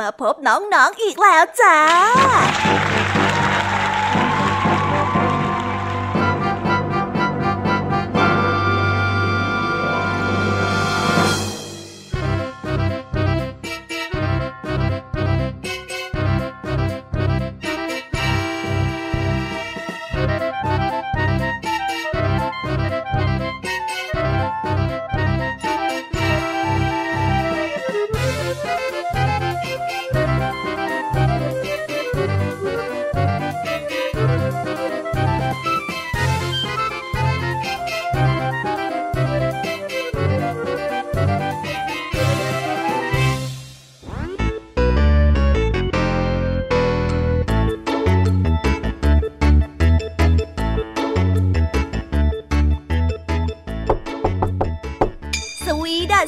มาพบน้องๆออีกแล้วจ้า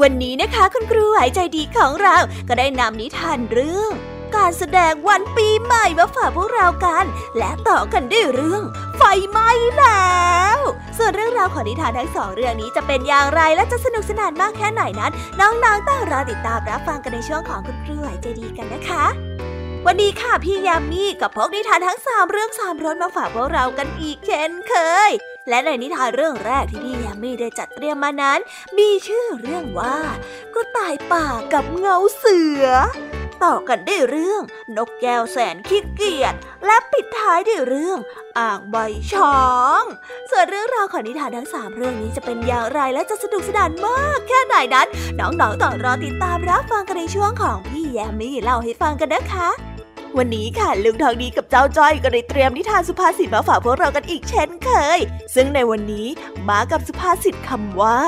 วันนี้นะคะคุณครูหายใจดีของเราก็ได้นำนิทานเรื่อง การแสดงวันปีใหม่มาฝากพวกเรากัน และต่อกันด้วยเรื่อง ไฟไหม้แล้ว ส่วนเรื่องราวของนิทานทั้งสองเรื่องนี้จะเป็นอย่างไรและจะสนุกสนานมากแค่ไหนนั้น น้องๆต้องรอติดตามรับฟังกันในช่วงของคุณครูหายใจดีกันนะคะวันนี้ค่ะพี่ยามีกับพกนิทานทั้งสามเรื่องสามรสมาฝากพวกเรากันอีกเช่นเคย และในนิทานเรื่องแรกที่พี่ยามีได้จัดเตรียมมานั้น มีชื่อเรื่องว่าก็ตายป่ากับเงาเสือ ต่อกันได้เรื่อง นกแก้วแสนขี้เกียจและปิดท้ายด้วยเรื่อง อ่างใบช้อง ส่วนเรื่องราวของนิทานทั้งสามเรื่องนี้จะเป็นอย่างไรและจะสนุกสนานมากแค่ไหนนั้น น้องๆต้องรอติดตามรับฟังกันในช่วงของพี่แยมมี่เล่าให้ฟังกันนะคะ วันนี้ค่ะลุงทองดีกับเจ้าจ้อยก็ได้เตรียมนิทานสุภาษิตมาฝากพวกเรากันอีกเช่นเคย ซึ่งในวันนี้มากับสุภาษิตคำว่า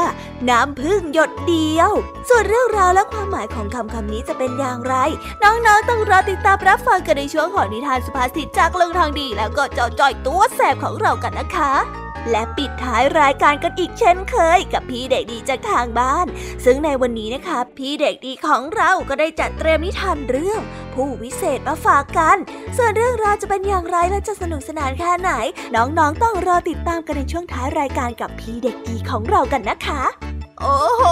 น้ำพึ่งหยดเดียว ส่วนเรื่องราวและความหมายของคำคำนี้จะเป็นอย่างไร น้องๆต้องรอติดตามรับฟังกันในช่วงของนิทานสุภาษิตจากลุงทองดี แล้วก็เจ้าจ้อยตัวแสบของเรากันนะคะและปิดท้ายรายการกันอีกเช่นเคย กับพี่เด็กดีจากทางบ้าน ซึ่งในวันนี้นะคะ พี่เด็กดีของเราก็ได้จัดเตรียมนิทานเรื่อง ผู้วิเศษมาฝากกัน ส่วนเรื่องราวจะเป็นอย่างไรและจะสนุกสนานแค่ไหน น้องๆต้องรอติดตามกันในช่วงท้ายรายการกับพี่เด็กดีของเรากันนะคะ โอ้โห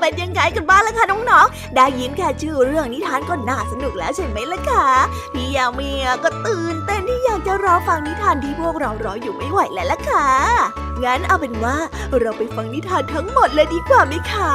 เป็นยังไงกันบ้างล่ะคะน้องๆ ได้ยินแค่ชื่อเรื่องนิทานก็น่าสนุกแล้วใช่ไหมล่ะคะพี่ยามีก็ตื่นเต้นที่อยากจะรอฟังนิทานที่พวกเรารออยู่ไม่ไหวแล้วล่ะค่ะงั้นเอาเป็นว่าเราไปฟังนิทานทั้งหมดเลยดีกว่าไหมคะ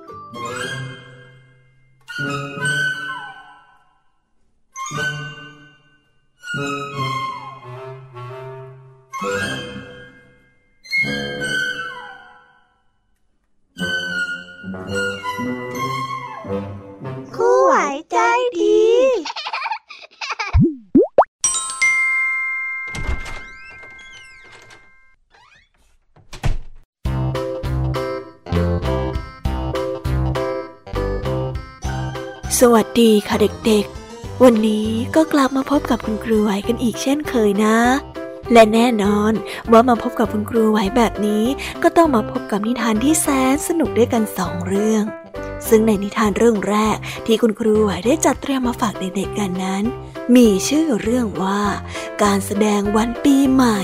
สวัสดีค่ะเด็กๆ วันนี้ก็กลับมาพบกับคุณครูไหวกันอีกเช่นเคยนะ และแน่นอนว่ามาพบกับคุณครูไหวแบบนี้ ก็ต้องมาพบกับนิทานที่แสนสนุกด้วยกันสองเรื่อง ซึ่งในนิทานเรื่องแรกที่คุณครูไหวได้จัดเตรียมมาฝากเด็กๆกันนั้น มีชื่อเรื่องว่า การแสดงวันปีใหม่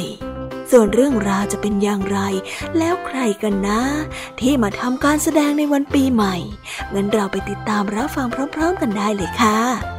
ส่วนเรื่องราวจะเป็นอย่างไร แล้วใครกันนะ ที่มาทำการแสดงในวันปีใหม่ งั้นเราไปติดตามรับฟังพร้อม ๆ กันได้เลยค่ะ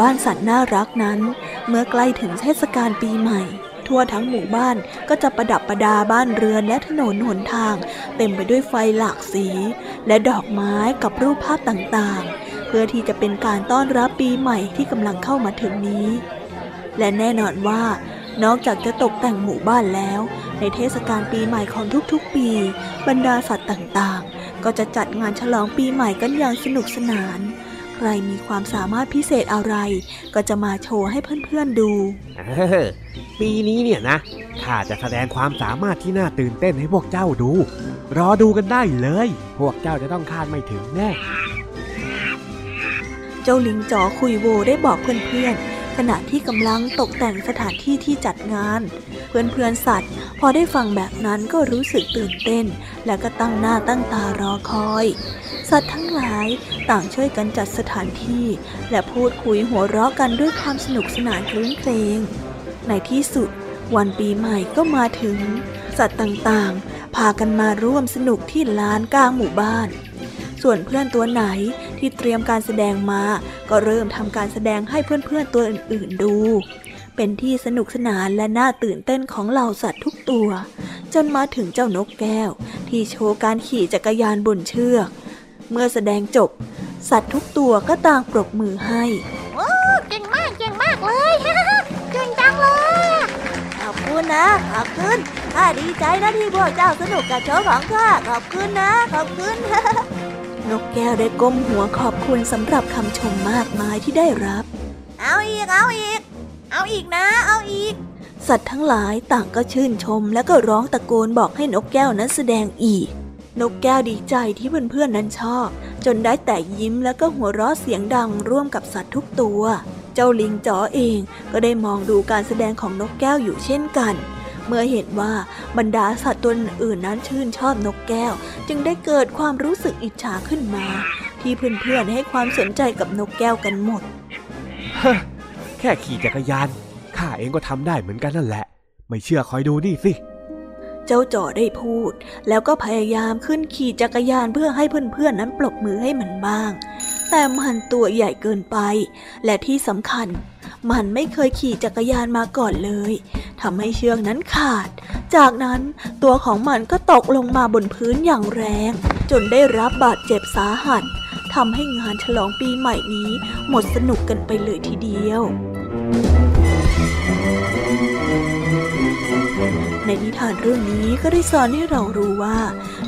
บ้านสัตว์น่ารักนั้น เมื่อใกล้ถึงเทศกาลปีใหม่ ทั่วทั้งหมู่บ้านก็จะประดับประดาบ้านเรือนและถนนหนทาง เต็มไปด้วยไฟหลากสี และดอกไม้กับรูปภาพต่างๆ เพื่อที่จะเป็นการต้อนรับปีใหม่ที่กำลังเข้ามาถึงนี้ และแน่นอนว่านอกจากจะตกแต่งหมู่บ้านแล้ว ในเทศกาลปีใหม่ของทุกๆปี บรรดาสัตว์ต่างๆ ก็จะจัดงานฉลองปีใหม่กันอย่างสนุกสนาน รมีความสามารถพิเศษอะไร ก็จะมาโชว์ให้เพื่อนๆดูเออปีนี้เนี่ยนะข้าจะแสดงความสามารถที่น่าตื่นเต้นให้พวกเจ้าดู รอดูกันได้เลย พวกเจ้าจะต้องคาดไม่ถึงแน่ เจ้าลิงจ๋อคุยโวได้บอกเพื่อนๆ ขณะที่กำลังตกแต่งสถานที่ที่จัดงาน เพื่อนๆสัตว์ พอได้ฟังแบบนั้นก็รู้สึกตื่นเต้น และก็ตั้งหน้าตั้งตารอคอย สัตว์ทั้งหลายต่างช่วยกันจัดสถานที่ และพูดคุยหัวเราะกันด้วยความสนุกสนานคลื้นเครงในที่สุด วันปีใหม่ก็มาถึง สัตว์ต่างๆ พากันมาร่วมสนุกที่ลานกลางหมู่บ้าน ส่วนเพื่อนตัวไหนที่เตรียมการแสดงมา ก็เริ่มทำการแสดงให้เพื่อนๆตัวอื่นๆดู เป็นที่สนุกสนานและน่าตื่นเต้นของเหล่าสัตว์ทุกตัว จนมาถึงเจ้านกแก้ว ที่โชว์การขี่จักรยานบนเชือก เมื่อแสดงจบ สัตว์ทุกตัวก็ต่างปรบมือให้เก่งมากเก่งมากเลยเก่งจังเลยขอบคุณนะขอบคุณข้าดีใจนะที่พวกเจ้าสนุกกับโชว์ของข้าขอบคุณนะขอบคุณ นกแก้วได้ก้มหัวขอบคุณสำหรับคำชมมากมายที่ได้รับ เอาอีก เอาอีก เอาอีกนะ เอาอีก สัตว์ทั้งหลายต่างก็ชื่นชมและก็ร้องตะโกนบอกให้นกแก้วนั้นแสดงอีก นกแก้วดีใจที่เพื่อนๆนั้นชอบ จนได้แต่ยิ้มแล้วก็หัวเราะเสียงดังร่วมกับสัตว์ทุกตัว เจ้าลิงจ๋อเองก็ได้มองดูการแสดงของนกแก้วอยู่เช่นกัน เมื่อเห็นว่าบรรดาสัตว์ตัวอื่นนั้นชื่นชอบนกแก้ว จึงได้เกิดความรู้สึกอิจฉาขึ้นมา ที่เพื่อนๆให้ความสนใจกับนกแก้วกันหมดแค่ขี่จักรยานข้าเองก็ทำได้เหมือนกันนั่นแหละ ไม่เชื่อคอยดูนี่สิเจ้าจ่อได้พูด แล้วก็พยายามขึ้นขี่จักรยานเพื่อให้เพื่อนๆนั้นปรบมือให้มันบ้างแแต่มันตัวใหญ่เกินไป และที่สำคัญ มันไม่เคยขี่จักรยานมาก่อนเลย ทำให้เชือกนั้นขาด จากนั้นตัวของมันก็ตกลงมาบนพื้นอย่างแรง จนได้รับบาดเจ็บสาหัสทำให้งานฉลองปีใหม่นี้ หมดสนุกกันไปเลยทีเดียว ในนิทานเรื่องนี้ก็ได้สอนให้เรารู้ว่า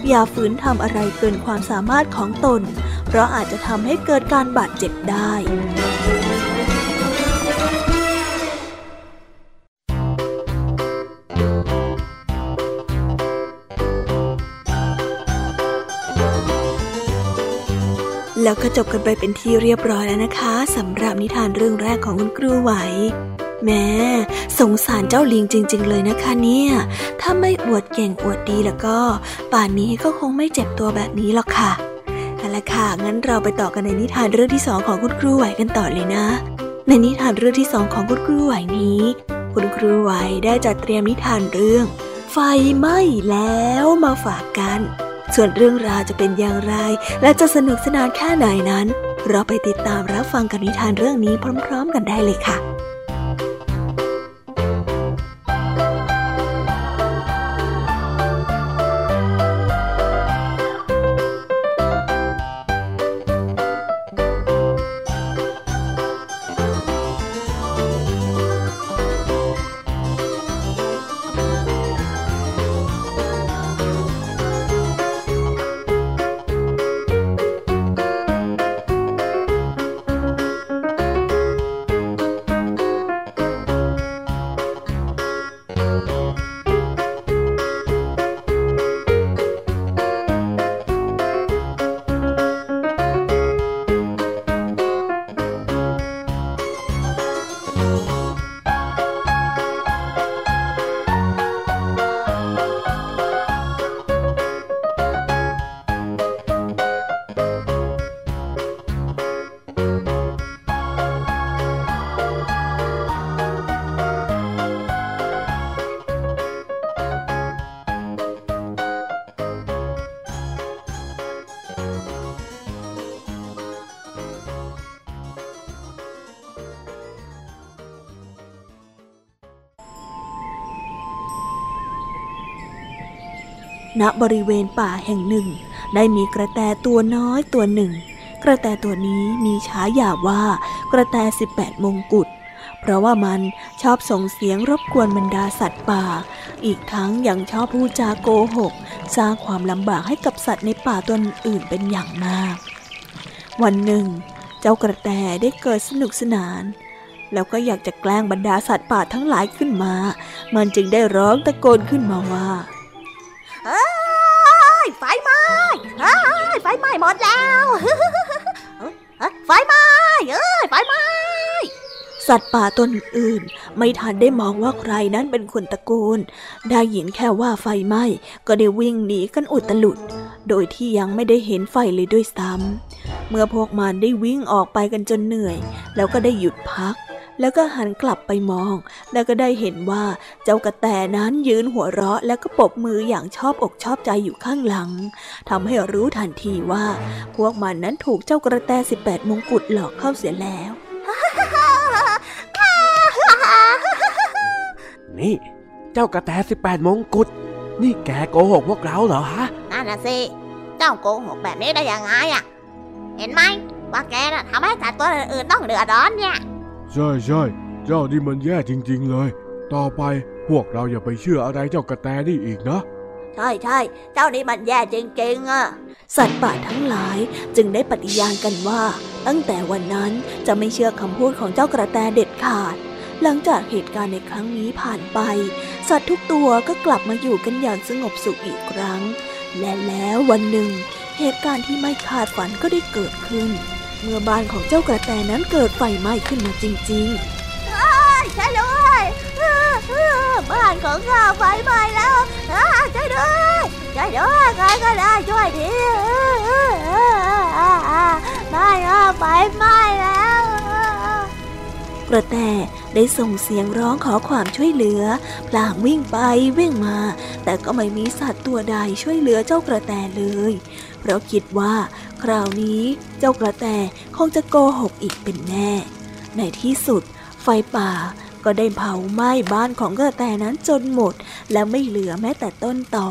อย่าฝืนทำอะไรเกินความสามารถของตน เพราะอาจจะทำให้เกิดการบาดเจ็บได้ แล้วก็จบกันไปเป็นที่เรียบร้อยแล้วนะคะสำหรับนิทานเรื่องแรกของคุณครูไหวแม่สงสารเจ้าลิงจริง ๆ เลยนะคะเนี่ย ถ้าไม่อวดเก่งอวดดีแล้วก็ ป่านนี้ก็คงไม่เจ็บตัวแบบนี้หรอกค่ะเอาละค่ะ งั้นเราไปต่อกันในนิทานเรื่องที่สองของคุณครูไหวกันต่อเลยนะ ในนิทานเรื่องที่สองของคุณครูไหวนี้ คุณครูไหวได้จัดเตรียมนิทานเรื่อง ไฟไหม้แล้วมาฝากกัน ส่วนเรื่องราวจะเป็นอย่างไร และจะสนุกสนานแค่ไหนนั้น เราไปติดตามรับฟังกันนิทานเรื่องนี้พร้อม ๆ กันได้เลยค่ะ ณบริเวณป่าแห่งหนึ่ง ได้มีกระแตตัวน้อยตัวหนึ่ง กระแตตัวนี้มีฉายาว่า กระแต 18 มงกุฎเพราะว่ามันชอบส่งเสียงรบกวนบรรดาสัตว์ป่า อีกทั้งยังชอบพูดจาโกหก สร้างความลำบากให้กับสัตว์ในป่าตัวอื่นเป็นอย่างมาก วันหนึ่ง เจ้ากระแตได้เกิดสนุกสนาน แล้วก็อยากจะแกล้งบรรดาสัตว์ป่าทั้งหลายขึ้นมา มันจึงได้ร้องตะโกนขึ้นมาว่า ฟไหม้หมดแล้วไฟไหม้เอ้ยไฟไหม้สัตว์ป่าตัวอื่นไม่ทันได้มองว่าใครนั้นเป็นคนตะโกน ได้ยินแค่ว่าไฟไหม้ก็ได้วิ่งหนีกันอุตลุด โดยที่ยังไม่ได้เห็นไฟเลยด้วยซ้ำเมื่อพวกมันได้วิ่งออกไปกันจนเหนื่อย แล้วก็ได้หยุดพัก แล้วก็หันกลับไปมอง แล้วก็ได้เห็นว่าเจ้ากระแตนั้นยืนหัวเราะแล้วก็ปรบมืออย่างชอบอกชอบใจอยู่ข้างหลังทำให้รู้ทันทีว่า พวกมันนั้นถูกเจ้ากระแต 18 มงกุฎหลอกเข้าเสียแล้ว นี่เจ้ากระแต 18 มงกุฎนี่แกโกหกพวกเราเหรอฮะนั่นน่ะสิเจ้าโกหกแบบนี้ได้ยังไงอะ เห็นไหมว่าแกน่ะทำให้สัตว์ตัวอื่นๆต้องเดือดร้อนเนี่ย ใช่ใช่เจ้านี่มันแย่จริง ๆ เลย ต่อไปพวกเราอย่าไปเชื่ออะไรเจ้ากระแตนี่อีกนะ ใช่ใช่เจ้านี่มันแย่จริง ๆอะ สัตว์ป่าทั้งหลายจึงได้ปฏิญาณกันว่า ตั้งแต่วันนั้นจะไม่เชื่อคำพูดของเจ้ากระแตเด็ดขาด หลังจากเหตุการณ์ในครั้งนี้ผ่านไป สัตว์ทุกตัวก็กลับมาอยู่กันอย่างสงบสุขอีกครั้ง และแล้ววันหนึ่ง เหตุการณ์ที่ไม่คาดฝันก็ได้เกิดขึ้น เมื่อบ้านของเจ้ากระแตนั้นเกิดไฟไหม้ขึ้นมาจริงๆใช่ด้วยบ้านของข้าไฟไหม้แล้วช่วยด้วยช่วยด้วยใครก็ได้ช่วยทีบ้านข้าไฟไหม้แล้วกระแตได้ส่งเสียงร้องขอความช่วยเหลือ พลางวิ่งไปวิ่งมา แต่ก็ไม่มีสัตว์ตัวใดช่วยเหลือเจ้ากระแตเลย เพราะคิดว่า คราวนี้เจ้ากระแตคงจะโกหกอีกเป็นแน่ ในที่สุด ไฟป่าก็ได้เผาไหม้บ้านของกระแตนั้นจนหมด และไม่เหลือแม้แต่ต้นตอ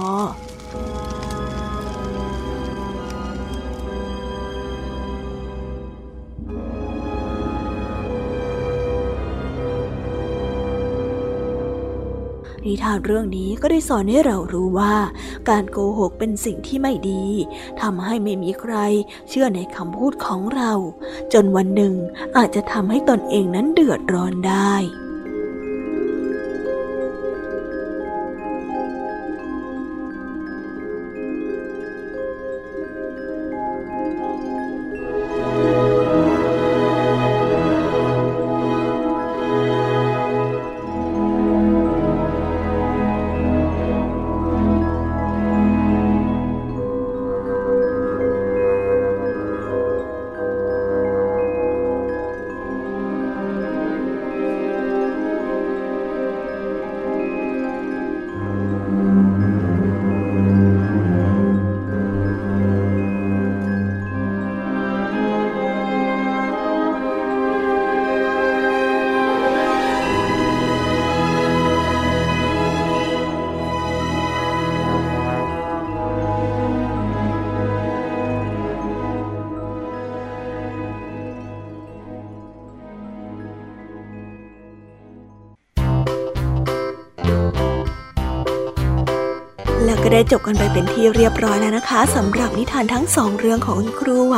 นิทานเรื่องนี้ก็ได้สอนให้เรารู้ว่า การโกหกเป็นสิ่งที่ไม่ดีทำให้ไม่มีใครเชื่อในคำพูดของเรา จนวันหนึ่งอาจจะทำให้ตนเองนั้นเดือดร้อนได้ จบกันไปเป็นที่เรียบร้อยแล้วนะคะสำหรับนิทานทั้งสองเรื่องของคุณครูไหว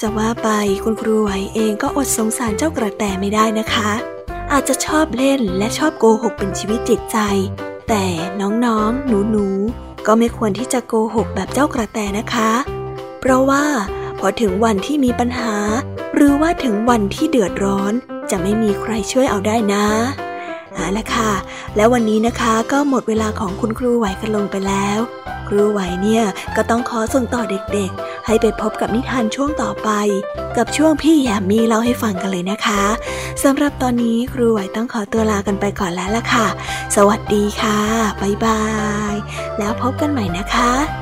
จะว่าไปคุณครูไหวเองก็อดสงสารเจ้ากระแตไม่ได้นะคะ อาจจะชอบเล่นและชอบโกหกเป็นชีวิตจิตใจ แต่น้องๆ หนูๆ ก็ไม่ควรที่จะโกหกแบบเจ้ากระแตนะคะ เพราะว่าพอถึงวันที่มีปัญหา หรือว่าถึงวันที่เดือดร้อน จะไม่มีใครช่วยเอาได้นะ เอาละค่ะ แล้ววันนี้นะคะก็หมดเวลาของคุณครูไหวกันลงไปแล้ว ครูไหวเนี่ยก็ต้องขอส่งต่อเด็กๆ ให้ไปพบกับนิทานช่วงต่อไป กับช่วงพี่แยมมี่เล่าให้ฟังกันเลยนะคะสำหรับตอนนี้ครูไหวต้องขอตัวลากันไปก่อนแล้วล่ะค่ะ สวัสดีค่ะบ๊ายบาย แล้วพบกันใหม่นะคะ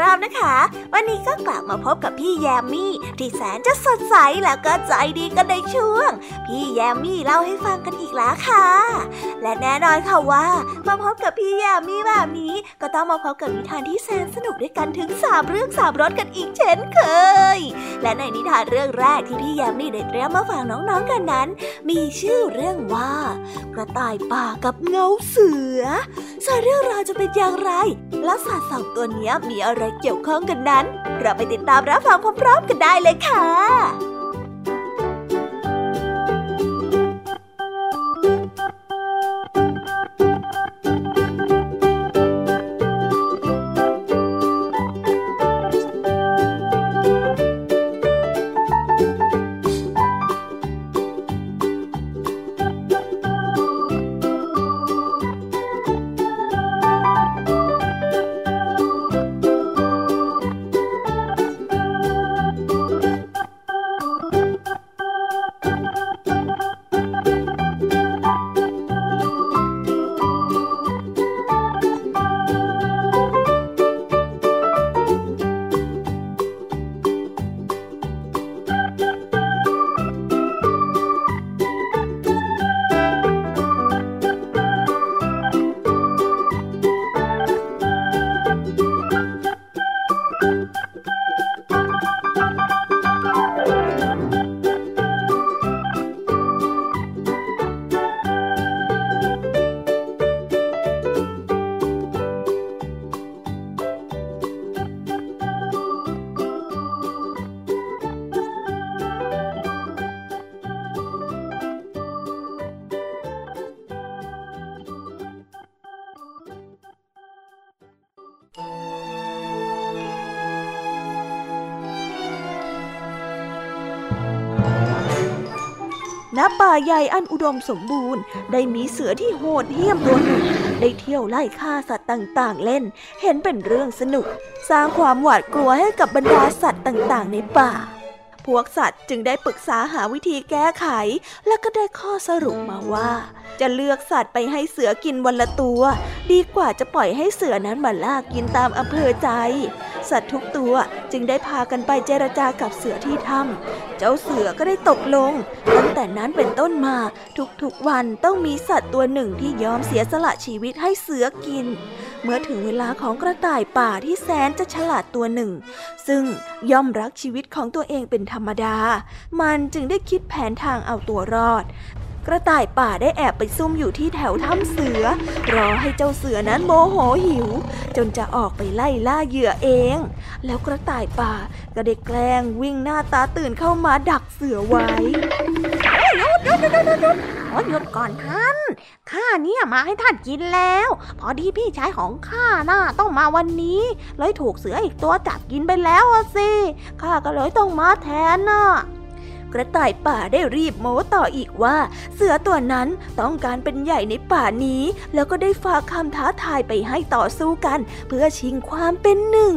รอบนะคะ วันนี้ก็กลับมาพบกับพี่แยมมี่ที่แสนจะสดใสแล้วก็ใจดีกันในช่วง พี่แยมมี่เล่าให้ฟังกันอีกแล้วค่ะ และแน่นอนค่ะว่ามาพบกับพี่ยมมี่แบบนี้ก็ต้องมาพบกับนิทานที่แสนสนุกด้วยกันถึงสามเรื่องสามรสกันอีกเช่นเคย และในนิทานเรื่องแรกที่พี่ยมมี่ได้เตรียมมาฝากน้องๆกันนั้น มีชื่อเรื่องว่า กระต่ายป่ากับเงาเสือส่วนเรื่องราวจะเป็นอย่างไร แล้วสัตว์สองตัวนี้มีอะไรเกี่ยวข้องกันนั้น เราไปติดตามรับฟังพร้อมๆกันได้เลยค่ะ ญ่อันอุดมสมบูรณ์ ได้มีเสือที่โหดเหี้ยมตัวหนึ่ง ได้เที่ยวไล่ฆ่าสัตว์ต่างๆ เล่น เห็นเป็นเรื่องสนุก สร้างความหวาดกลัวให้กับบรรดาสัตว์ต่างๆ ในป่า พวกสัตว์จึงได้ปรึกษาหาวิธีแก้ไข และก็ได้ข้อสรุปมาว่า จะเลือกสัตว์ไปให้เสือกินวันละตัว ดีกว่าจะปล่อยให้เสือนั้นมาล่ากินตามอำเภอใจ สัตว์ทุกตัวจึงได้พากันไปเจรจากับเสือที่ถ้ำเจ้าเสือก็ได้ตกลง ตั้งแต่นั้นเป็นต้นมาทุกๆวันต้องมีสัตว์ตัวหนึ่งที่ยอมเสียสละชีวิตให้เสือกิน เมื่อถึงเวลาของกระต่ายป่าที่แสนจะฉลาดตัวหนึ่ง ซึ่งย่อมรักชีวิตของตัวเองเป็นธรรมดา มันจึงได้คิดแผนทางเอาตัวรอด กระต่ายป่าได้แอบไปซุ่มอยู่ที่แถวถ้ำเสือ รอให้เจ้าเสือนั้นโมโหหิว จนจะออกไปไล่ล่าเหยื่อเอง แล้วกระต่ายป่าก็ได้แกล้งวิ่งหน้าตาตื่นเข้ามาดักเสือไว้หยุดหยุดหยุดหยุดหยุดหยุดก่อนท่าน ข้าเนี่ยมาให้ท่านกินแล้ว พอดีพี่ชายของข้าน่ะต้องมาวันนี้ เลยถูกเสืออีกตัวจับกินไปแล้วสิ ข้าก็เลยต้องมาแทนน่ะ กระต่ายป่าได้รีบโม้ต่ออีกว่า เสือตัวนั้นต้องการเป็นใหญ่ในป่านี้ แล้วก็ได้ฝากคำท้าทายไปให้ต่อสู้กัน เพื่อชิงความเป็นหนึ่ง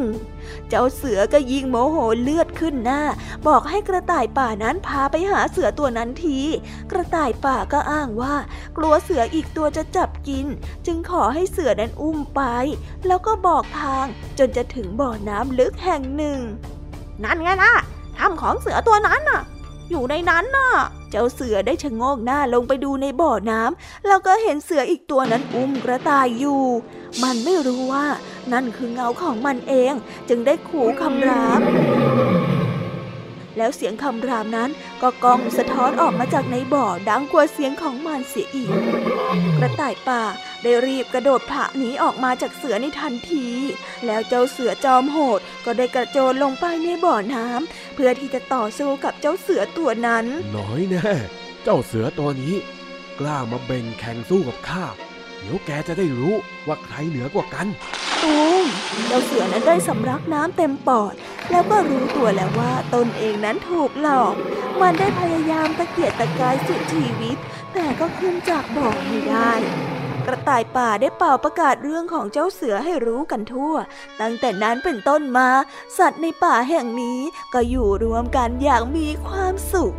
เจ้าเสือก็ยิงโมโหเลือดขึ้นหน้า บอกให้กระต่ายป่านั้นพาไปหาเสือตัวนั้นที กระต่ายป่าก็อ้างว่า กลัวเสืออีกตัวจะจับกิน จึงขอให้เสือนั้นอุ้มไป แล้วก็บอกทางจนจะถึงบ่อน้ำลึกแห่งหนึ่ง นั่นไงล่ะถ้ำของเสือตัวนั้นน่ะ อยู่ในนั้นน่ะ เจ้าเสือได้ชะโงกหน้าลงไปดูในบ่อน้ำแล้วก็เห็นเสืออีกตัวนั้นอุ้มกระต่ายอยู่ มันไม่รู้ว่า นั่นคือเงาของมันเอง จึงได้ขู่คำราม แล้วเสียงคำรามนั้นก็ก้องสะท้อนออกมาจากในบ่อดังกว่าเสียงของมันเสียอีก กระต่ายป่าได้รีบกระโดดผะหนีออกมาจากเสือในทันที แล้วเจ้าเสือจอมโหดก็ได้กระโจนลงไปในบ่อน้ำเพื่อที่จะต่อสู้กับเจ้าเสือตัวนั้น น้อยแน่เจ้าเสือตัวนี้ กล้ามาเบ่งแข่งสู้กับข้าเดี๋ยวแกจะได้รู้ว่าใครเหนือกว่ากัน ตูมเจ้าเสือนั้นได้สำลักน้ำเต็มปอด แล้วก็รู้ตัวแล้วว่าตนเองนั้นถูกหลอก มันได้พยายามตะเกียกตะกายสุดชีวิต แต่ก็ขึ้นจากบ่อไม่ได้ กระต่ายป่าได้เป่าประกาศเรื่องของเจ้าเสือให้รู้กันทั่ว ตั้งแต่นั้นเป็นต้นมา สัตว์ในป่าแห่งนี้ก็อยู่รวมกันอย่างมีความสุข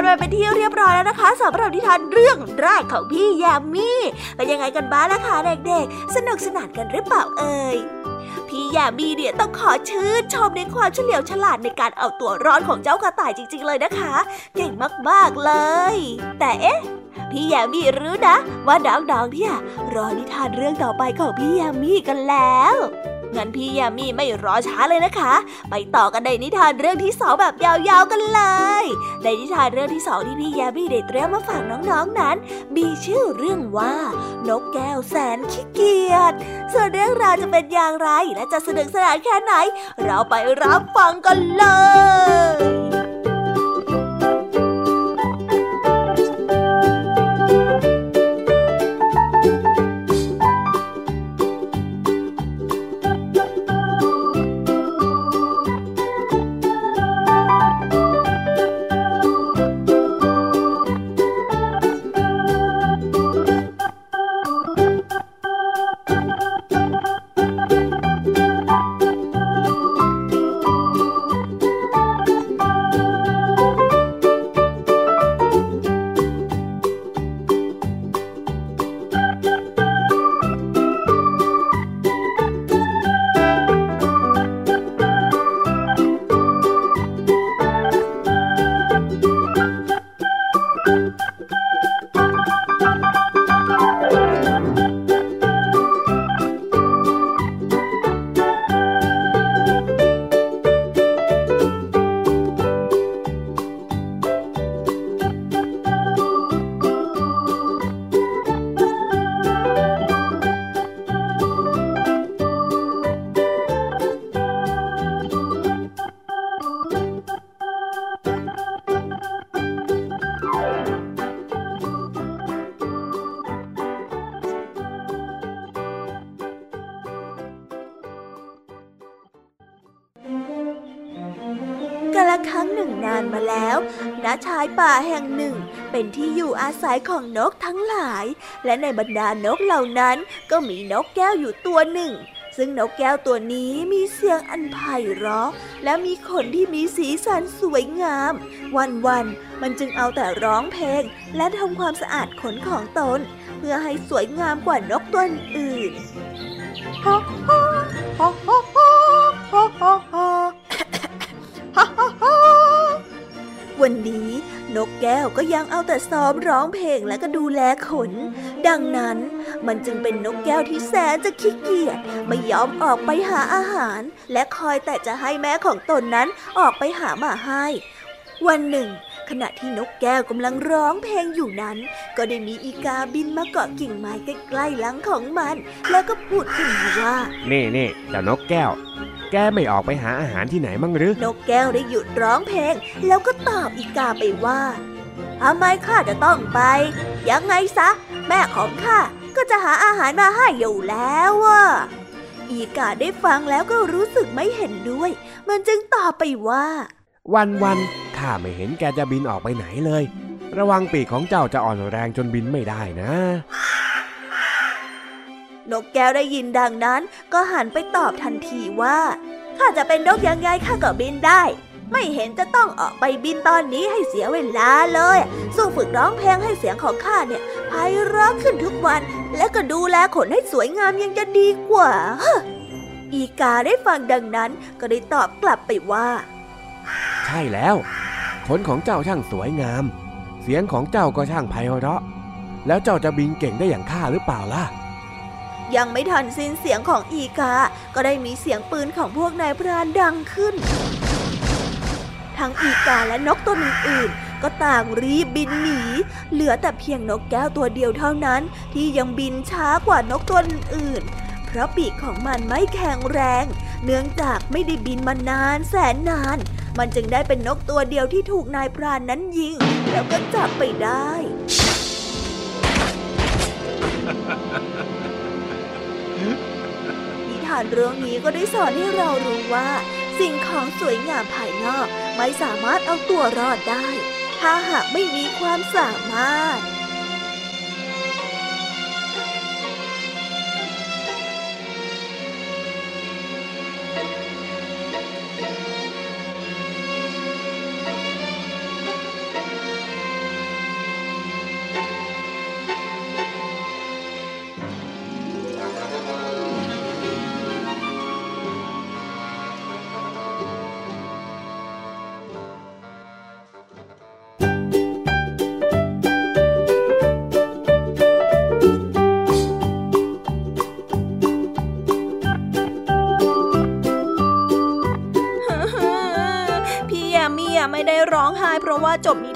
กันไปเป็นที่เรียบร้อยแล้วนะคะสำหรับนิทานเรื่องแรกของพี่ยามีเป็นยังไงกันบ้างล่ะคะเด็กๆ สนุกสนานกันหรือเปล่าเอ่ยพี่ยามีเนี่ยต้องขอชื่นชมในความเฉลียวฉลาดในการเอาตัวรอดของเจ้ากระต่ายจริง ๆ เลยนะคะ เก่งมากๆเลย แต่เอ๊ะพี่แยมมี่รู้นะ ว่าน้องๆเนี่ยรอนิทานเรื่องต่อไปของพี่แยมมี่กันแล้ว งั้นพี่แยมมี่ไม่รอช้าเลยนะคะ ไปต่อกันในนิทานเรื่องที่สองแบบยาวๆกันเลย ในนิทานเรื่องที่สองที่พี่แยมมี่ได้เตรียมมาฝากน้องๆนนั้น มีชื่อเรื่องว่า นกแก้วแสนขี้เกียจ ส่วนเรื่องราวจะเป็นอย่างไรและจะสนุกสนานแค่ไหน เราไปรับฟังกันเลย ป่าแห่งหนึ่ง เป็นที่อยู่อาศัยของนกทั้งหลาย และในบรรดานกเหล่านั้นก็มีนกแก้วอยู่ตัวหนึ่ง ซึ่งนกแก้วตัวนี้มีเสียงอันไพเราะ และมีขนที่มีสีสันสวยงาม วันๆมันจึงเอาแต่ร้องเพลง และทำความสะอาดขนของตน เพื่อให้สวยงามกว่านกตัวอื่นฮ่าฮ่าฮ่าฮ่าฮ่าฮ่าฮ่าฮ่าวันนี้ นกแก้วก็ยังเอาแต่ซ้อมร้องเพลงและก็ดูแลขน ดังนั้นมันจึงเป็นนกแก้วที่แสนจะขี้เกียจไม่ยอมออกไปหาอาหาร และคอยแต่จะให้แม่ของตนนั้นออกไปหามาให้ วันหนึ่ง ขณะที่นกแก้วกำลังร้องเพลงอยู่นั้น ก็ได้มีอีกาบินมาเกาะกิ่งไม้ใกล้ๆหลังของมัน แล้วก็พูดขึ้นมาว่า นี่นี่เจ้านกแก้ว แกไม่ออกไปหาอาหารที่ไหนมั่งหรือนกแก้วได้หยุดร้องเพลง แล้วก็ตอบอีกาไปว่าทำไมข้าจะต้องไป ยังไงซะ แม่ของข้าก็จะหาอาหารมาให้อยู่แล้วอะอีกาได้ฟังแล้วก็รู้สึกไม่เห็นด้วย มันจึงตอบไปว่า วันวันข้าไม่เห็นแกจะบินออกไปไหนเลย ระวังปีกของเจ้าจะอ่อนแรงจนบินไม่ได้นะ นกแก้วได้ยินดังนั้น ก็หันไปตอบทันทีว่าข้าจะเป็นนกยังไงข้าก็บินได้ ไม่เห็นจะต้องออกไปบินตอนนี้ให้เสียเวลาเลย สู้ฝึกร้องเพลงให้เสียงของข้าเนี่ยไพเราะขึ้นทุกวัน และก็ดูแลขนให้สวยงามยังจะดีกว่าอีกาได้ฟังดังนั้นก็ได้ตอบกลับไปว่า ใช่แล้วขนของเจ้าช่างสวยงาม เสียงของเจ้าก็ช่างไพเราะ แล้วเจ้าจะบินเก่งได้อย่างข้าหรือเปล่าล่ะ ยังไม่ทันสิ้นเสียงของอีกา ก็ได้มีเสียงปืนของพวกนายพรานดังขึ้น ทั้งอีกาและนกตัวอื่นๆก็ต่างรีบบินหนี เหลือแต่เพียงนกแก้วตัวเดียวเท่านั้นที่ยังบินช้ากว่านกตัวอื่น เพราะปีกของมันไม่แข็งแรง เนื่องจากไม่ได้บินมานานแสนนาน มันจึงได้เป็นนกตัวเดียวที่ถูกนายพรานนั้นยิง แล้วก็จับไปได้ ทานเรื่องนี้ก็ได้สอนให้เรารู้ว่า สิ่งของสวยงามภายนอกไม่สามารถเอาตัวรอดได้ ถ้าหากไม่มีความสามารถ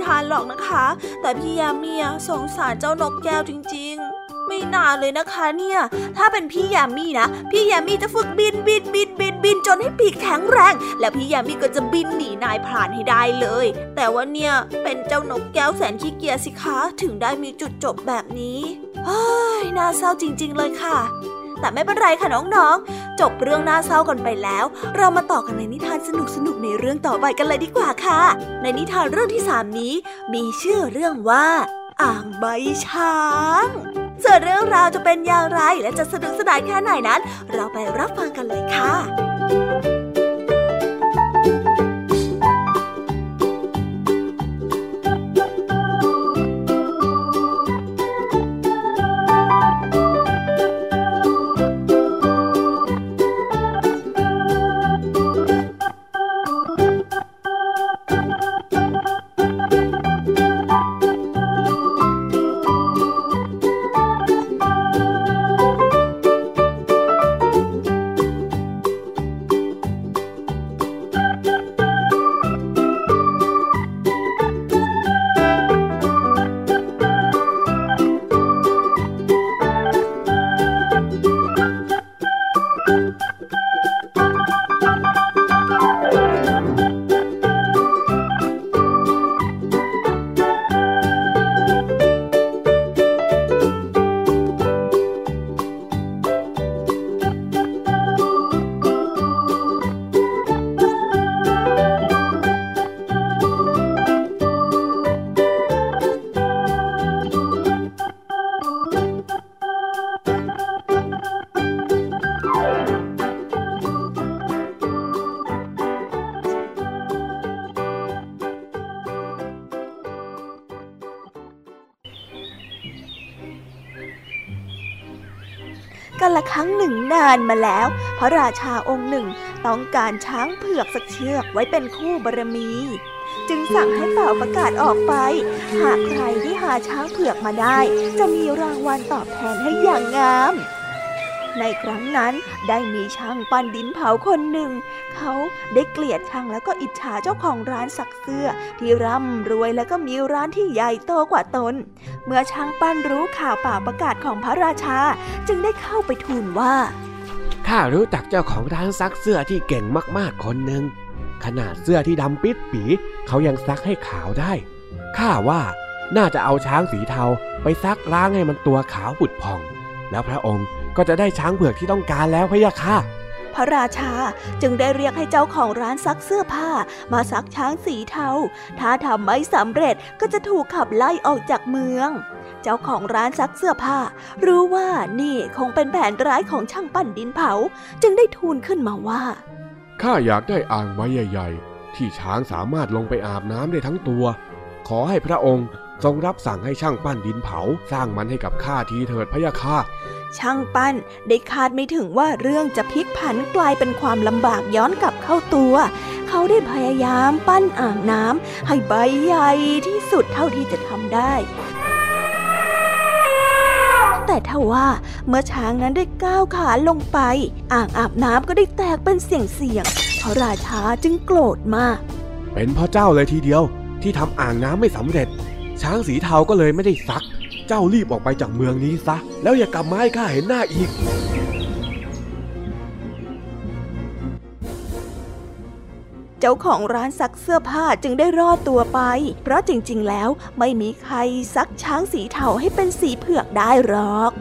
ทานหรอกนะคะ แต่พี่ยามีอะสงสารเจ้านกแก้วจริง ๆไม่น่าเลยนะคะเนี่ย ถ้าเป็นพี่ยามีนะ พี่ยามีจะฝึกบินบินบินบินบินจนให้ปีกแข็งแรง แล้วพี่ยามีก็จะบินหนีนายพรานให้ได้เลย แต่ว่าเนี่ยเป็นเจ้านกแก้วแสนขี้เกียจสิคะ ถึงได้มีจุดจบแบบนี้ เฮ้ย น่าเศร้าจริง ๆ เลยค่ะ แต่ไม่เป็นไรค่ะน้องๆ จบเรื่องน่าเศร้ากันไปแล้ว เรามาต่อกันในนิทานสนุกๆในเรื่องต่อไปกันเลยดีกว่าค่ะ ในนิทานเรื่องที่สามนี้ มีชื่อเรื่องว่า อ่างใบช้างส่วนเรื่องราวจะเป็นอย่างไรและจะสนุกสนานแค่ไหนนั้น เราไปรับฟังกันเลยค่ะ หนึ่งนมาแล้ว พระราชาองค์หนึ่งต้องการช้างเผือกสักเชือกไว้เป็นคู่บารมี จึงสั่งให้เป่าประกาศออกไป หากใครที่หาช้างเผือกมาได้ จะมีรางวัลตอบแทนให้อย่างงามในครั้งนั้นได้มีช่างปั้นดินเผาคนหนึ่ง เขาได้เกลียดช่างแล้วก็อิจฉาเจ้าของร้านสักเสื้อ ที่ร่ำรวยแล้วก็มีร้านที่ใหญ่โตกว่าตน เมื่อช่างปั้นรู้ข่าวเป่าประกาศของพระราชา จึงได้เข้าไปทูลว่า ข้ารู้จักเจ้าของร้านซักเสื้อที่เก่งมากๆคนหนึ่ง ขนาดเสื้อที่ดำปิดปีเขายังซักให้ขาวได้ ข้าว่าน่าจะเอาช้างสีเทาไปซักล้างให้มันตัวขาวผุดผ่อง แล้วพระองค์ก็จะได้ช้างเผือกที่ต้องการแล้วพะยะค่ะ พระราชาจึงได้เรียกให้เจ้าของร้านซักเสื้อผ้า มาซักช้างสีเทา ถ้าทำไม่สำเร็จก็จะถูกขับไล่ออกจากเมือง เจ้าของร้านซักเสื้อผ้า รู้ว่านี่คงเป็นแผนร้ายของช่างปั้นดินเผา จึงได้ทูลขึ้นมาว่า ข้าอยากได้อ่างไว้ใหญ่ ๆ ที่ช้างสามารถลงไปอาบน้ำได้ทั้งตัว ขอให้พระองค์ทรงรับสั่งให้ช่างปั้นดินเผา สร้างมันให้กับข้าทีเถิดพะยะค่ะ ช่างปั้นได้คาดไม่ถึงว่าเรื่องจะพลิกผันกลายเป็นความลำบากย้อนกลับเข้าตัว เขาได้พยายามปั้นอ่างน้ำให้ใบใหญ่ที่สุดเท่าที่จะทำได้แต่ถ้าว่าเมื่อช้างนั้นได้ก้าวขาลงไป อ่างอาบน้ำก็ได้แตกเป็นเสียงๆพระราชาจึงโกรธมาก เป็นพ่อเจ้าเลยทีเดียวที่ทำอ่างน้ำไม่สำเร็จ ช้างสีเทาก็เลยไม่ได้ซัก เจ้ารีบออกไปจากเมืองนี้ซะ แล้วอย่ากลับมาให้ข้าเห็นหน้าอีก เจ้าของร้านซักเสื้อผ้าจึงได้รอดตัวไป เพราะจริงๆ แล้วไม่มีใครซักช้างสีเทาให้เป็นสีเผือกได้หรอก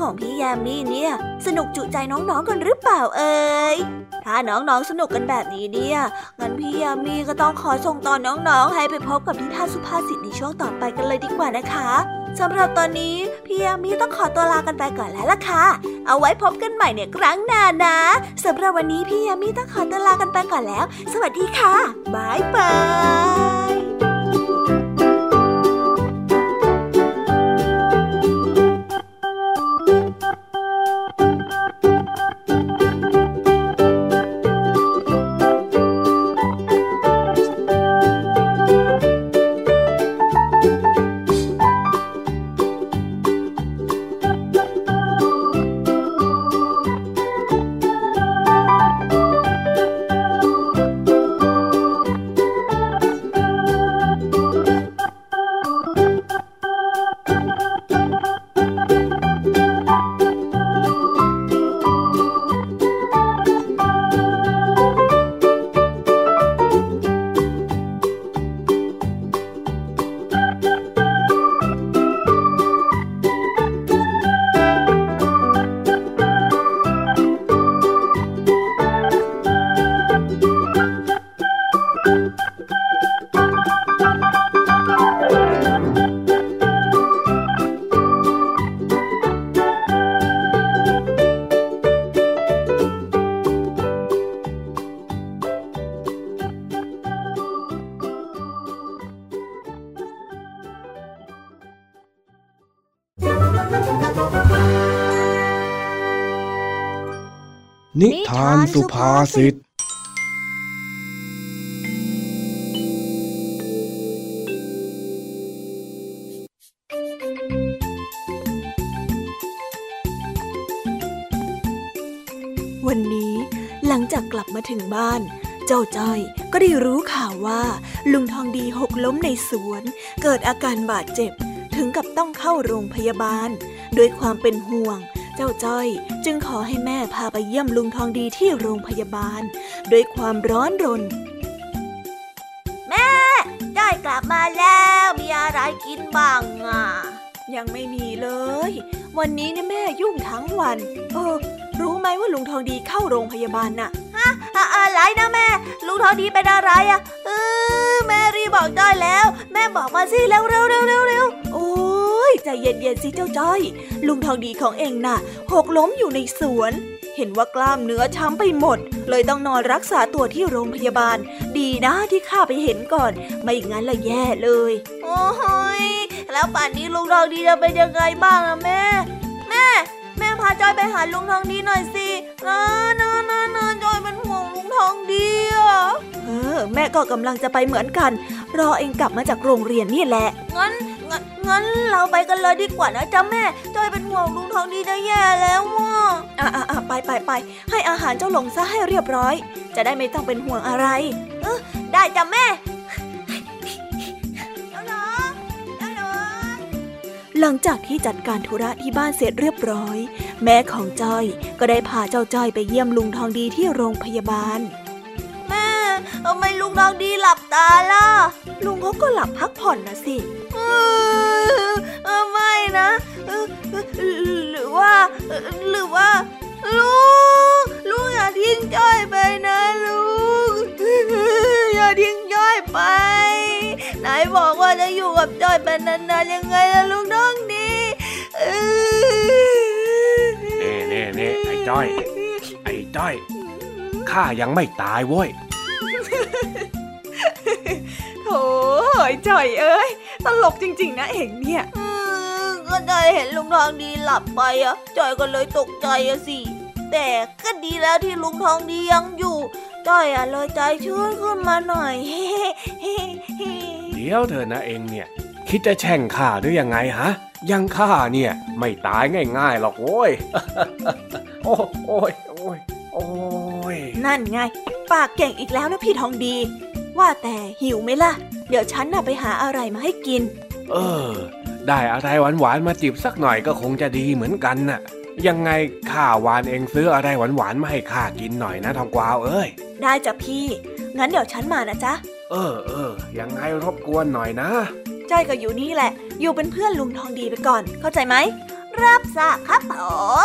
ของพี่แยมมี่เนี่ย สนุกจุใจน้องๆกันหรือเปล่าเอ่ยถ้าน้องๆสนุกกันแบบนี้เนี่ยงั้นพี่แยมมี่ก็ต้องขอส่งต่อน้องๆ ให้ไปพบกับนิทานสุภาษิตในช่วงต่อไปกันเลยดีกว่านะคะสำหรับตอนนี้พี่แยมมี่ต้องขอตัวลากันไปก่อนแล้วล่ะค่ะ เอาไว้พบกันใหม่ในครั้งหน้านะสำหรับวันนี้พี่แยมมี่ต้องขอตัวลากันไปก่อนแล้ว สวัสดีค่ะบายบาย สุภาษิตวันนี้หลังจากกลับมาถึงบ้าน เจ้าจ้อยก็ได้รู้ข่าวว่า ลุงทองดีหกล้มในสวน เกิดอาการบาดเจ็บ ถึงกับต้องเข้าโรงพยาบาล ด้วยความเป็นห่วง จ้าจ้อย จึงขอให้แม่พาไปเยี่ยมลุงทองดีที่โรงพยาบาล ด้วยความร้อนรน แม่จ้อยกลับมาแล้วมีอะไรกินบ้างอะ ยังไม่มีเลย วันนี้เนี่ยแม่ยุ่งทั้งวัน เออ รู้ไหมว่าลุงทองดีเข้าโรงพยาบาลน่ะฮะอะอะไรนะแม่ ลุงทองดีเป็นอะไรอะเออแม่รีบบอกได้แล้ว แม่บอกมาสิเร็วเร็วเร็วเร็วเร็วโอ้ย ใจเย็นๆสิเจ้าจ้อย ลุงทองดีของเองน่ะ หกล้มอยู่ในสวน เห็นว่ากล้ามเนื้อช้ำไปหมด เลยต้องนอนรักษาตัวที่โรงพยาบาล ดีนะที่ข้าไปเห็นก่อน ไม่อย่างนั้นละแย่เลย โอ้ยแล้วป่านนี้ลุงทองดีจะเป็นยังไงบ้างอะแม่ แม่ แม่พาจอยไปหาลุงทองดีหน่อยสินะนะนะนะจอยเป็นห่วงลุงทองดีอะเออแม่ก็กำลังจะไปเหมือนกัน รอเองกลับมาจากโรงเรียนนี่แหละ งั้น งั้นงั้นเราไปกันเลยดีกว่านะจ๊ะแม่จอยเป็นห่วงลุงทองดีจะแย่แล้วว่ะอะอะอะไปไปไปให้อาหารเจ้าหลงซะให้เรียบร้อย จะได้ไม่ต้องเป็นห่วงอะไร เออได้จ้ะแม่เจ้าหลงเจ้าหลงหลังจากที่จัดการธุระที่บ้านเสร็จเรียบร้อย แม่ของจ้อยก็ได้พาเจ้าจ้อยไปเยี่ยมลุงทองดีที่โรงพยาบาล แม่ทำไมลุงทองดีหลับตาล่ะ ลุงเขาก็หลับพักผ่อนนะสิ ไม่นะ หรือว่า หรือว่าลุงลุงอย่าทิ้งจ้อยไปนะลุงอย่าทิ้งจ้อยไป ไหนบอกว่าจะอยู่กับจ้อยเป็นานๆยังไงล่ะลุงน้องดีเน่เน่เน่ไอ้จ้อย ไอ้จ้อย ข้ายังไม่ตายเว้ย โถ่ไอ้จ่อยเอ้ย ตลกจริง ๆ นะเองเนี่ยอืมก็ได้เห็นลุงทองดีหลับไปอะจ้อยก็เลยตกใจอะสิ แต่ก็ดีแล้วที่ลุงทองดียังอยู่จ้อยอะเลยใจชื้นขึ้นมาหน่อยเดี๋ยวเธอนะเองเนี่ย คิดจะแช่งข้าหรือยังไงฮะ ยังข้าเนี่ย ไม่ตายง่ายๆหรอกโว้ยโอ้โอ้ยโอ้ยโอ้ยนั่นไง ปากเก่งอีกแล้วนะพี่ทองดี ว่าแต่หิวไหมล่ะ เดี๋ยวฉันน่ะไปหาอะไรมาให้กิน เออ ได้อะไรหวานๆมาจิบสักหน่อยก็คงจะดีเหมือนกันน่ะ ยังไงข้าวานเองซื้ออะไรหวานๆมาให้ข้ากินหน่อยนะทองกวาวเอ้ย ได้จ้ะพี่ งั้นเดี๋ยวฉันมานะจ๊ะ เออเออยังไงรบกวนหน่อยนะจ้อยก็อยู่นี่แหละ อยู่เป็นเพื่อนลุงทองดีไปก่อน เข้าใจไหม รับทราบครับผ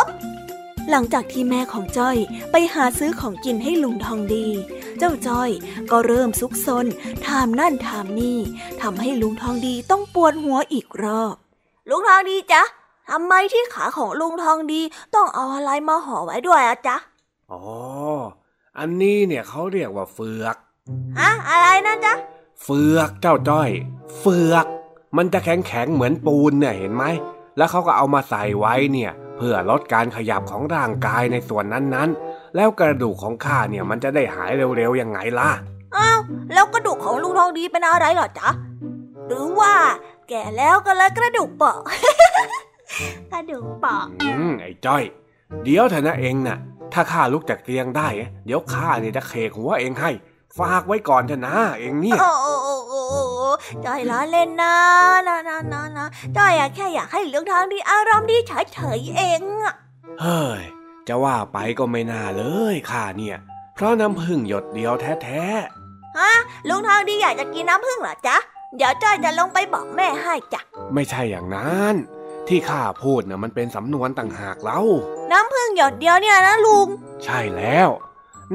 ม หลังจากที่แม่ของจ้อยไปหาซื้อของกินให้ลุงทองดี เจ้าจ้อยก็เริ่มซุกซนถามนั่นถามนี่ทำให้ลุงทองดีต้องปวดหัวอีกรอบ ลุงทองดีจ๊ะทำไมที่ขาของลุงทองดีต้องเอาอะไรมาห่อไว้ด้วยอะจ๊ะอ๋อ อันนี้เนี่ยเขาเรียกว่าเฟือกฮะอะไรนะจ๊ะเฟือกเจ้าจ้อย เฟือก มันจะแข็งแข็งๆเหมือนปูนเนี่ยเห็นไหม แล้วเขาก็เอามาใส่ไว้เนี่ย เพื่อลดการขยับของร่างกายในส่วนนั้นๆ แล้วกระดูกของข้าเนี่ยมันจะได้หายเร็วๆยังไงล่ะอ้าวแล้วกระดูกของลุงทองดีเป็นอะไรเหรอจ๊ะหรือว่า แก่แล้วก็เลยกระดูกเปราะกระดูกเปราะอืมไอ้จ้อย เดี๋ยวเถอะนะเองน่ะ ถ้าข้าลุกจากเตียงได้ เดี๋ยวข้าเนี่ยจะเคกหัวเองให้ ฝากไว้ก่อนเถอะนะเองเนี่ยโอ้โอ้โอ้โอ้โอ้ จอยล้อเล่นนะนะนะนะนะจอยอะแค่อยากให้ลุงทองดีอารมณ์ดีเฉยๆเองอะเฮ้ยจะว่าไปก็ไม่น่าเลยข้าเนี่ย เพราะน้ำพึ่งหยดเดียวแท้ฮะลุงทองดีอยากจะกินน้ำผึ้งเหรอจ๊ะเดี๋ยวจอยจะลงไปบอกแม่ให้จ้ะๆไม่ใช่อย่างนั้น ที่ข้าพูดน่ะมันเป็นสำนวนต่างหากเล่าน้ำผึ้งหยดเดียวเนี่ยนะลุง ใช่แล้ว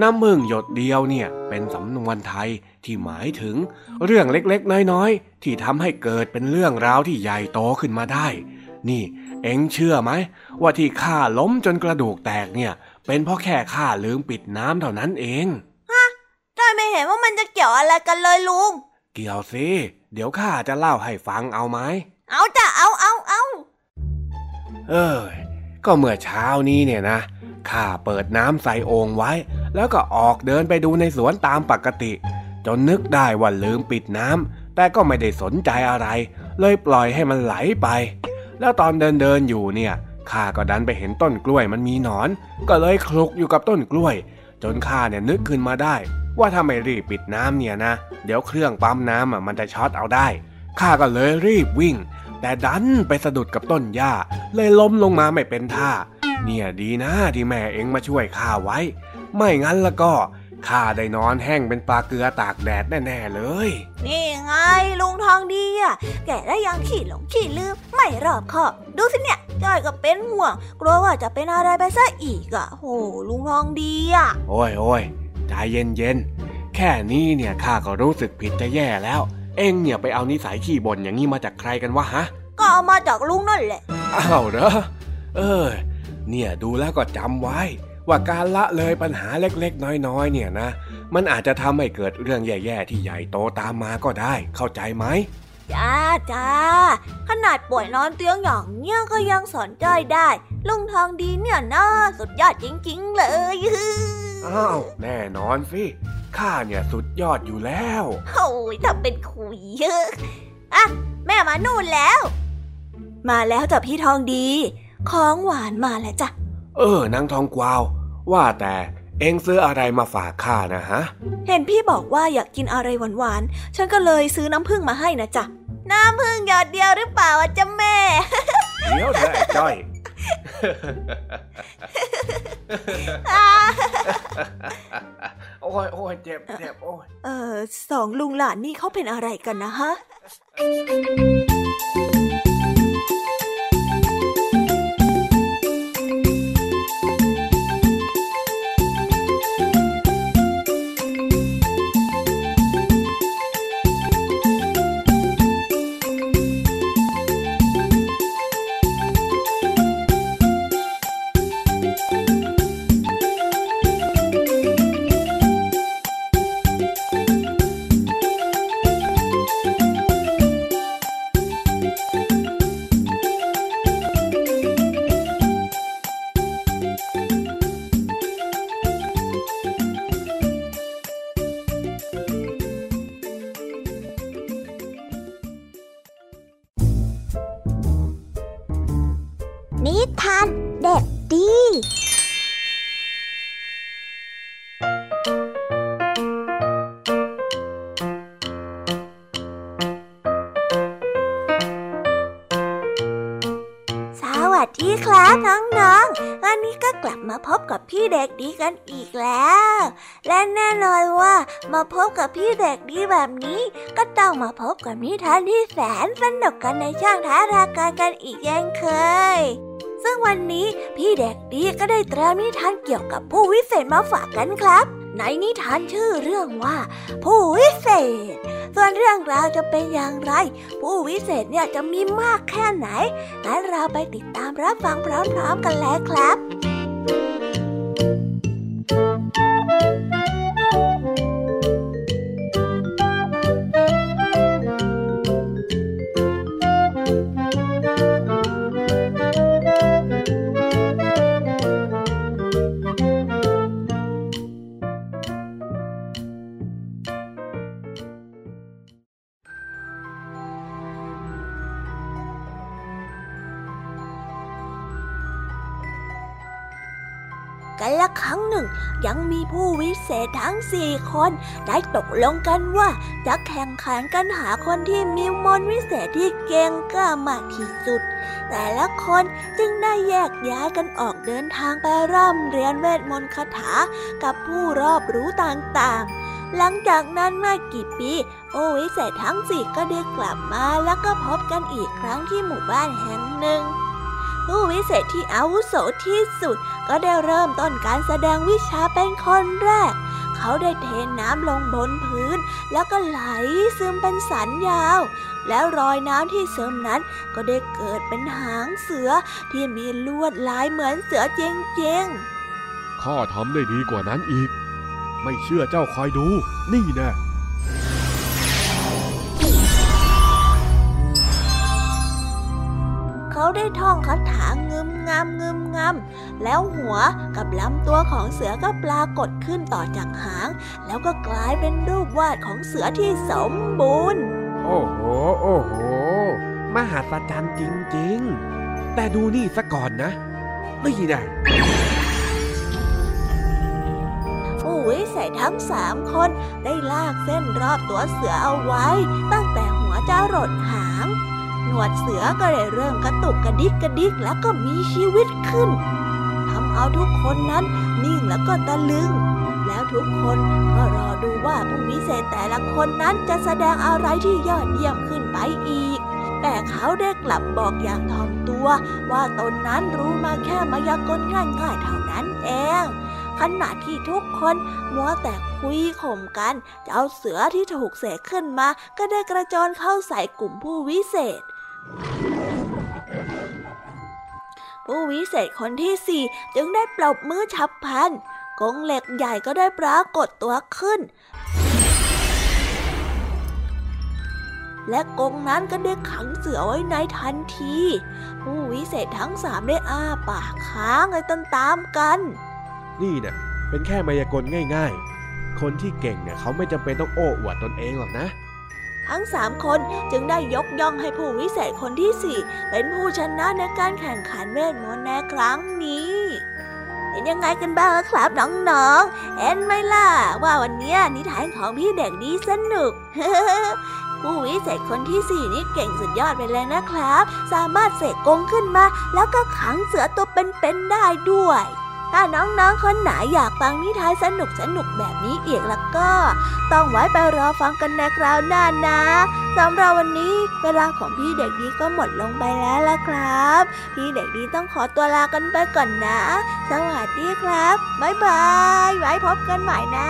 น้ำมึงหยดเดียวเนี่ยเป็นสำนวนไทยที่หมายถึงเรื่องเล็กๆ น้อยๆ ที่ทำให้เกิดเป็นเรื่องราวที่ใหญ่โตขึ้นมาได้ นี่เอ็งเชื่อไหม ว่าที่ข้าล้มจนกระดูกแตกเนี่ย เป็นเพราะแค่ข้าลืมปิดน้ำเท่านั้นเองจอยไม่เห็นว่ามันจะเกี่ยวอะไรกันเลยลุง เกี่ยวสิเดี๋ยวข้าจะเล่าให้ฟังเอาไหม เอาจ้ะเอาเอาเอาเอ้ยก็เมื่อเช้านี้เนี่ยนะ ข้าเปิดน้ำใส่โอ่งไว้ แล้วก็ออกเดินไปดูในสวนตามปกติ จนนึกได้ว่าลืมปิดน้ำแต่ก็ไม่ได้สนใจอะไร เลยปล่อยให้มันไหลไป แล้วตอนเดินเดินๆอยู่เนี่ยข้าก็ดันไปเห็นต้นกล้วยมันมีหนอน ก็เลยคลุกอยู่กับต้นกล้วย จนข้าเนี่ยนึกขึ้นมาได้ ว่าถ้าไม่รีบปิดน้ำเนี่ยนะ เดี๋ยวเครื่องปั๊มน้ำอะมันจะช็อตเอาได้ข้าก็เลยรีบวิ่ง แต่ดันไปสะดุดกับต้นหญ้า เลยล้มลงมาไม่เป็นท่า เนี่ยดีนะที่แม่เอ็งมาช่วยข้าไว้ ไม่งั้นแล้วก็ข้าได้นอนแห้งเป็นปลาเกลือตากแดดแน่ๆเลย นี่ไงลุงทองดีอะแกได้ยังขี่หลงขี่ลืม ไม่รอบคอบดูสิเนี่ยจอยก็เป็นห่วง กลัวว่าจะเป็นอะไรไปซะอีกอะโหลุงทองดีอะโอ้ยโอ้ยใจเย็นเย็นๆแค่นี้เนี่ยข้าก็รู้สึกผิดจะแย่แล้ว เอ็งเนี่ยไปเอานิสัยขี้บ่นอย่างนี้มาจากใครกันวะฮะ ก็เอามาจากลุงนั่นแหละ อ้าวเหรอเออ เนี่ยดูแล้วก็จำไว้ ว่าการละเลยปัญหาเล็กๆ น้อยๆ เนี่ยนะ มันอาจจะทำให้เกิดเรื่องแย่ๆ ที่ใหญ่โตตามมาก็ได้ เข้าใจไหมจ้าจ้าขนาดป่วยนอนเตียงอย่างเนี้ยก็ยังสอนจอยได้ ลุงทองดีเนี่ยน่าสุดยอดจริงๆ เลยอ้าวแน่นอนสิข้าเนี่ยสุดยอดอยู่แล้วโอ้ยทำเป็นคุยเยอะอะแม่มานู่นแล้ว มาแล้วจ้ะพี่ทองดี ของหวานมาแล้วจ้ะ เออนางทองกวาว ว่าแต่เอ็งซื้ออะไรมาฝากข้านะฮะ เห็นพี่บอกว่าอยากกินอะไรหวานๆ ฉันก็เลยซื้อน้ำผึ้งมาให้นะจ๊ะ น้ำผึ้งหยอดเดียวหรือเปล่าอะจ๊ะแม่ เดี๋ยวเถอะไอ้จ้อย โอ้ยโอ้ยเจ็บเจ็บโอ้ย เออสองลุงหลานนี่เขาเป็นอะไรกันนะฮะ นิทานเด็กดี สวัสดีครับน้องๆ วันนี้ก็กลับมาพบกับพี่เด็กดีกันอีกแล้ว และแน่นอนว่ามาพบกับพี่เด็กดีแบบนี้ ก็ต้องมาพบกับนิทานที่แสนสนุกกันในช่างท้าทาการกันอีกเช่นเคย ซึ่งวันนี้พี่เด็กดีก็ได้เตรียมนิทานเกี่ยวกับผู้วิเศษมาฝากกันครับ ในนิทานชื่อเรื่องว่า ผู้วิเศษ ส่วนเรื่องราวจะเป็นอย่างไร ผู้วิเศษเนี่ยจะมีมากแค่ไหนงั้นเราไปติดตามรับฟังพร้อมๆกันแล้วครับ สี่คนได้ตกลงกันว่า จะแข่งขันกันหาคนที่มีมนต์วิเศษที่เก่งกล้ามากที่สุด แต่ละคนจึงได้แยกย้ายกันออกเดินทางไปร่ำเรียนเวทมนต์คาถากับผู้รอบรู้ต่างๆหลังจากนั้นไม่กี่ปีผู้วิเศษทั้งสี่ก็ได้กลับมาแล้วก็พบกันอีกครั้งที่หมู่บ้านแห่งหนึ่ง ผู้วิเศษที่อาวุโสที่สุด ก็ได้เริ่มต้นการแสดงวิชาเป็นคนแรก เขาได้เทน้ำลงบนพื้น แล้วก็ไหลซึมเป็นสันยาว แล้วรอยน้ำที่ซึมนั้นก็ได้เกิดเป็นหางเสือที่มีลวดลายเหมือนเสือจริงๆข้าทำได้ดีกว่านั้นอีก ไม่เชื่อเจ้าคอยดู นี่แน่ เขาได้ท่องคาถางึมงำงึมงำแล้วหัวกับลำตัวของเสือก็ปรากฏขึ้นต่อจากหาง แล้วก็กลายเป็นรูปวาดของเสือที่สมบูรณ์ โอ้โห โอ้โห มหัศจรรย์จริง ๆ แต่ดูนี่ซะก่อนนะ นี่แน่ผู้วิเศษทั้งสามคนได้ลากเส้นรอบตัวเสือเอาไว้ ตั้งแต่หัวจรดหาง หนวดเสือก็ได้เริ่มกระตุกกระดิกกระดิกแล้วก็มีชีวิตขึ้นทำเอาทุกคนนั้นนิ่งแล้วก็ตะลึง แล้วทุกคนก็รอดูว่าผู้วิเศษแต่ละคนนั้นจะแสดงอะไรที่ยอดเยี่ยมขึ้นไปอีก แต่เขาได้กลับบอกอย่างถ่อมตัว ว่าตนนั้นรู้มาแค่มายากลง่ายๆเท่านั้นเองขณะที่ทุกคนมัวแต่คุยข่มกันเจ้าเสือที่ถูกเสกขึ้นมา ก็ได้กระโจนเข้าใส่กลุ่มผู้วิเศษ ผู้วิเศษคนที่สี่จึงได้ปลบมือฉับพลันกงเหล็กใหญ่ก็ได้ปรากฏตัวขึ้น และกงนั้นก็ได้ขังเสือไว้ในทันที ผู้วิเศษทั้งสามได้อ้าปากค้างเลยตามๆกัน นี่เนี่ยเป็นแค่มายากลง่าย ๆ คนที่เก่งเนี่ยเขาไม่จำเป็นต้องโอ้อวดตนเองหรอกนะ ทั้งสามคนจึงได้ยกย่องให้ผู้วิเศษคนที่สี่เป็นผู้ชนะในการแข่งขันเวทมนต์ในครั้งนี้เป็นยังไงกันบ้างล่ะครับน้องๆเห็นไหมล่ะว่าวันนี้นิทานของพี่เด็กดีสนุก ผู้วิเศษคนที่สี่นี่เก่งสุดยอดไปเลยนะครับ สามารถเสกกงขึ้นมา แล้วก็ขังเสือตัวเป็นๆได้ด้วย ถ้าน้องๆคนไหนอยากฟังนิทานสนุกสนุกแบบนี้อีกแล้วก็ ต้องไว้ไปรอฟังกันในคราวหน้านะสำหรับวันนี้เวลาของพี่เด็กดีก็หมดลงไปแล้วละครับ พี่เด็กดีต้องขอตัวลากันไปก่อนนะ สวัสดีครับบ๊ายบายไว้พบกันใหม่นะ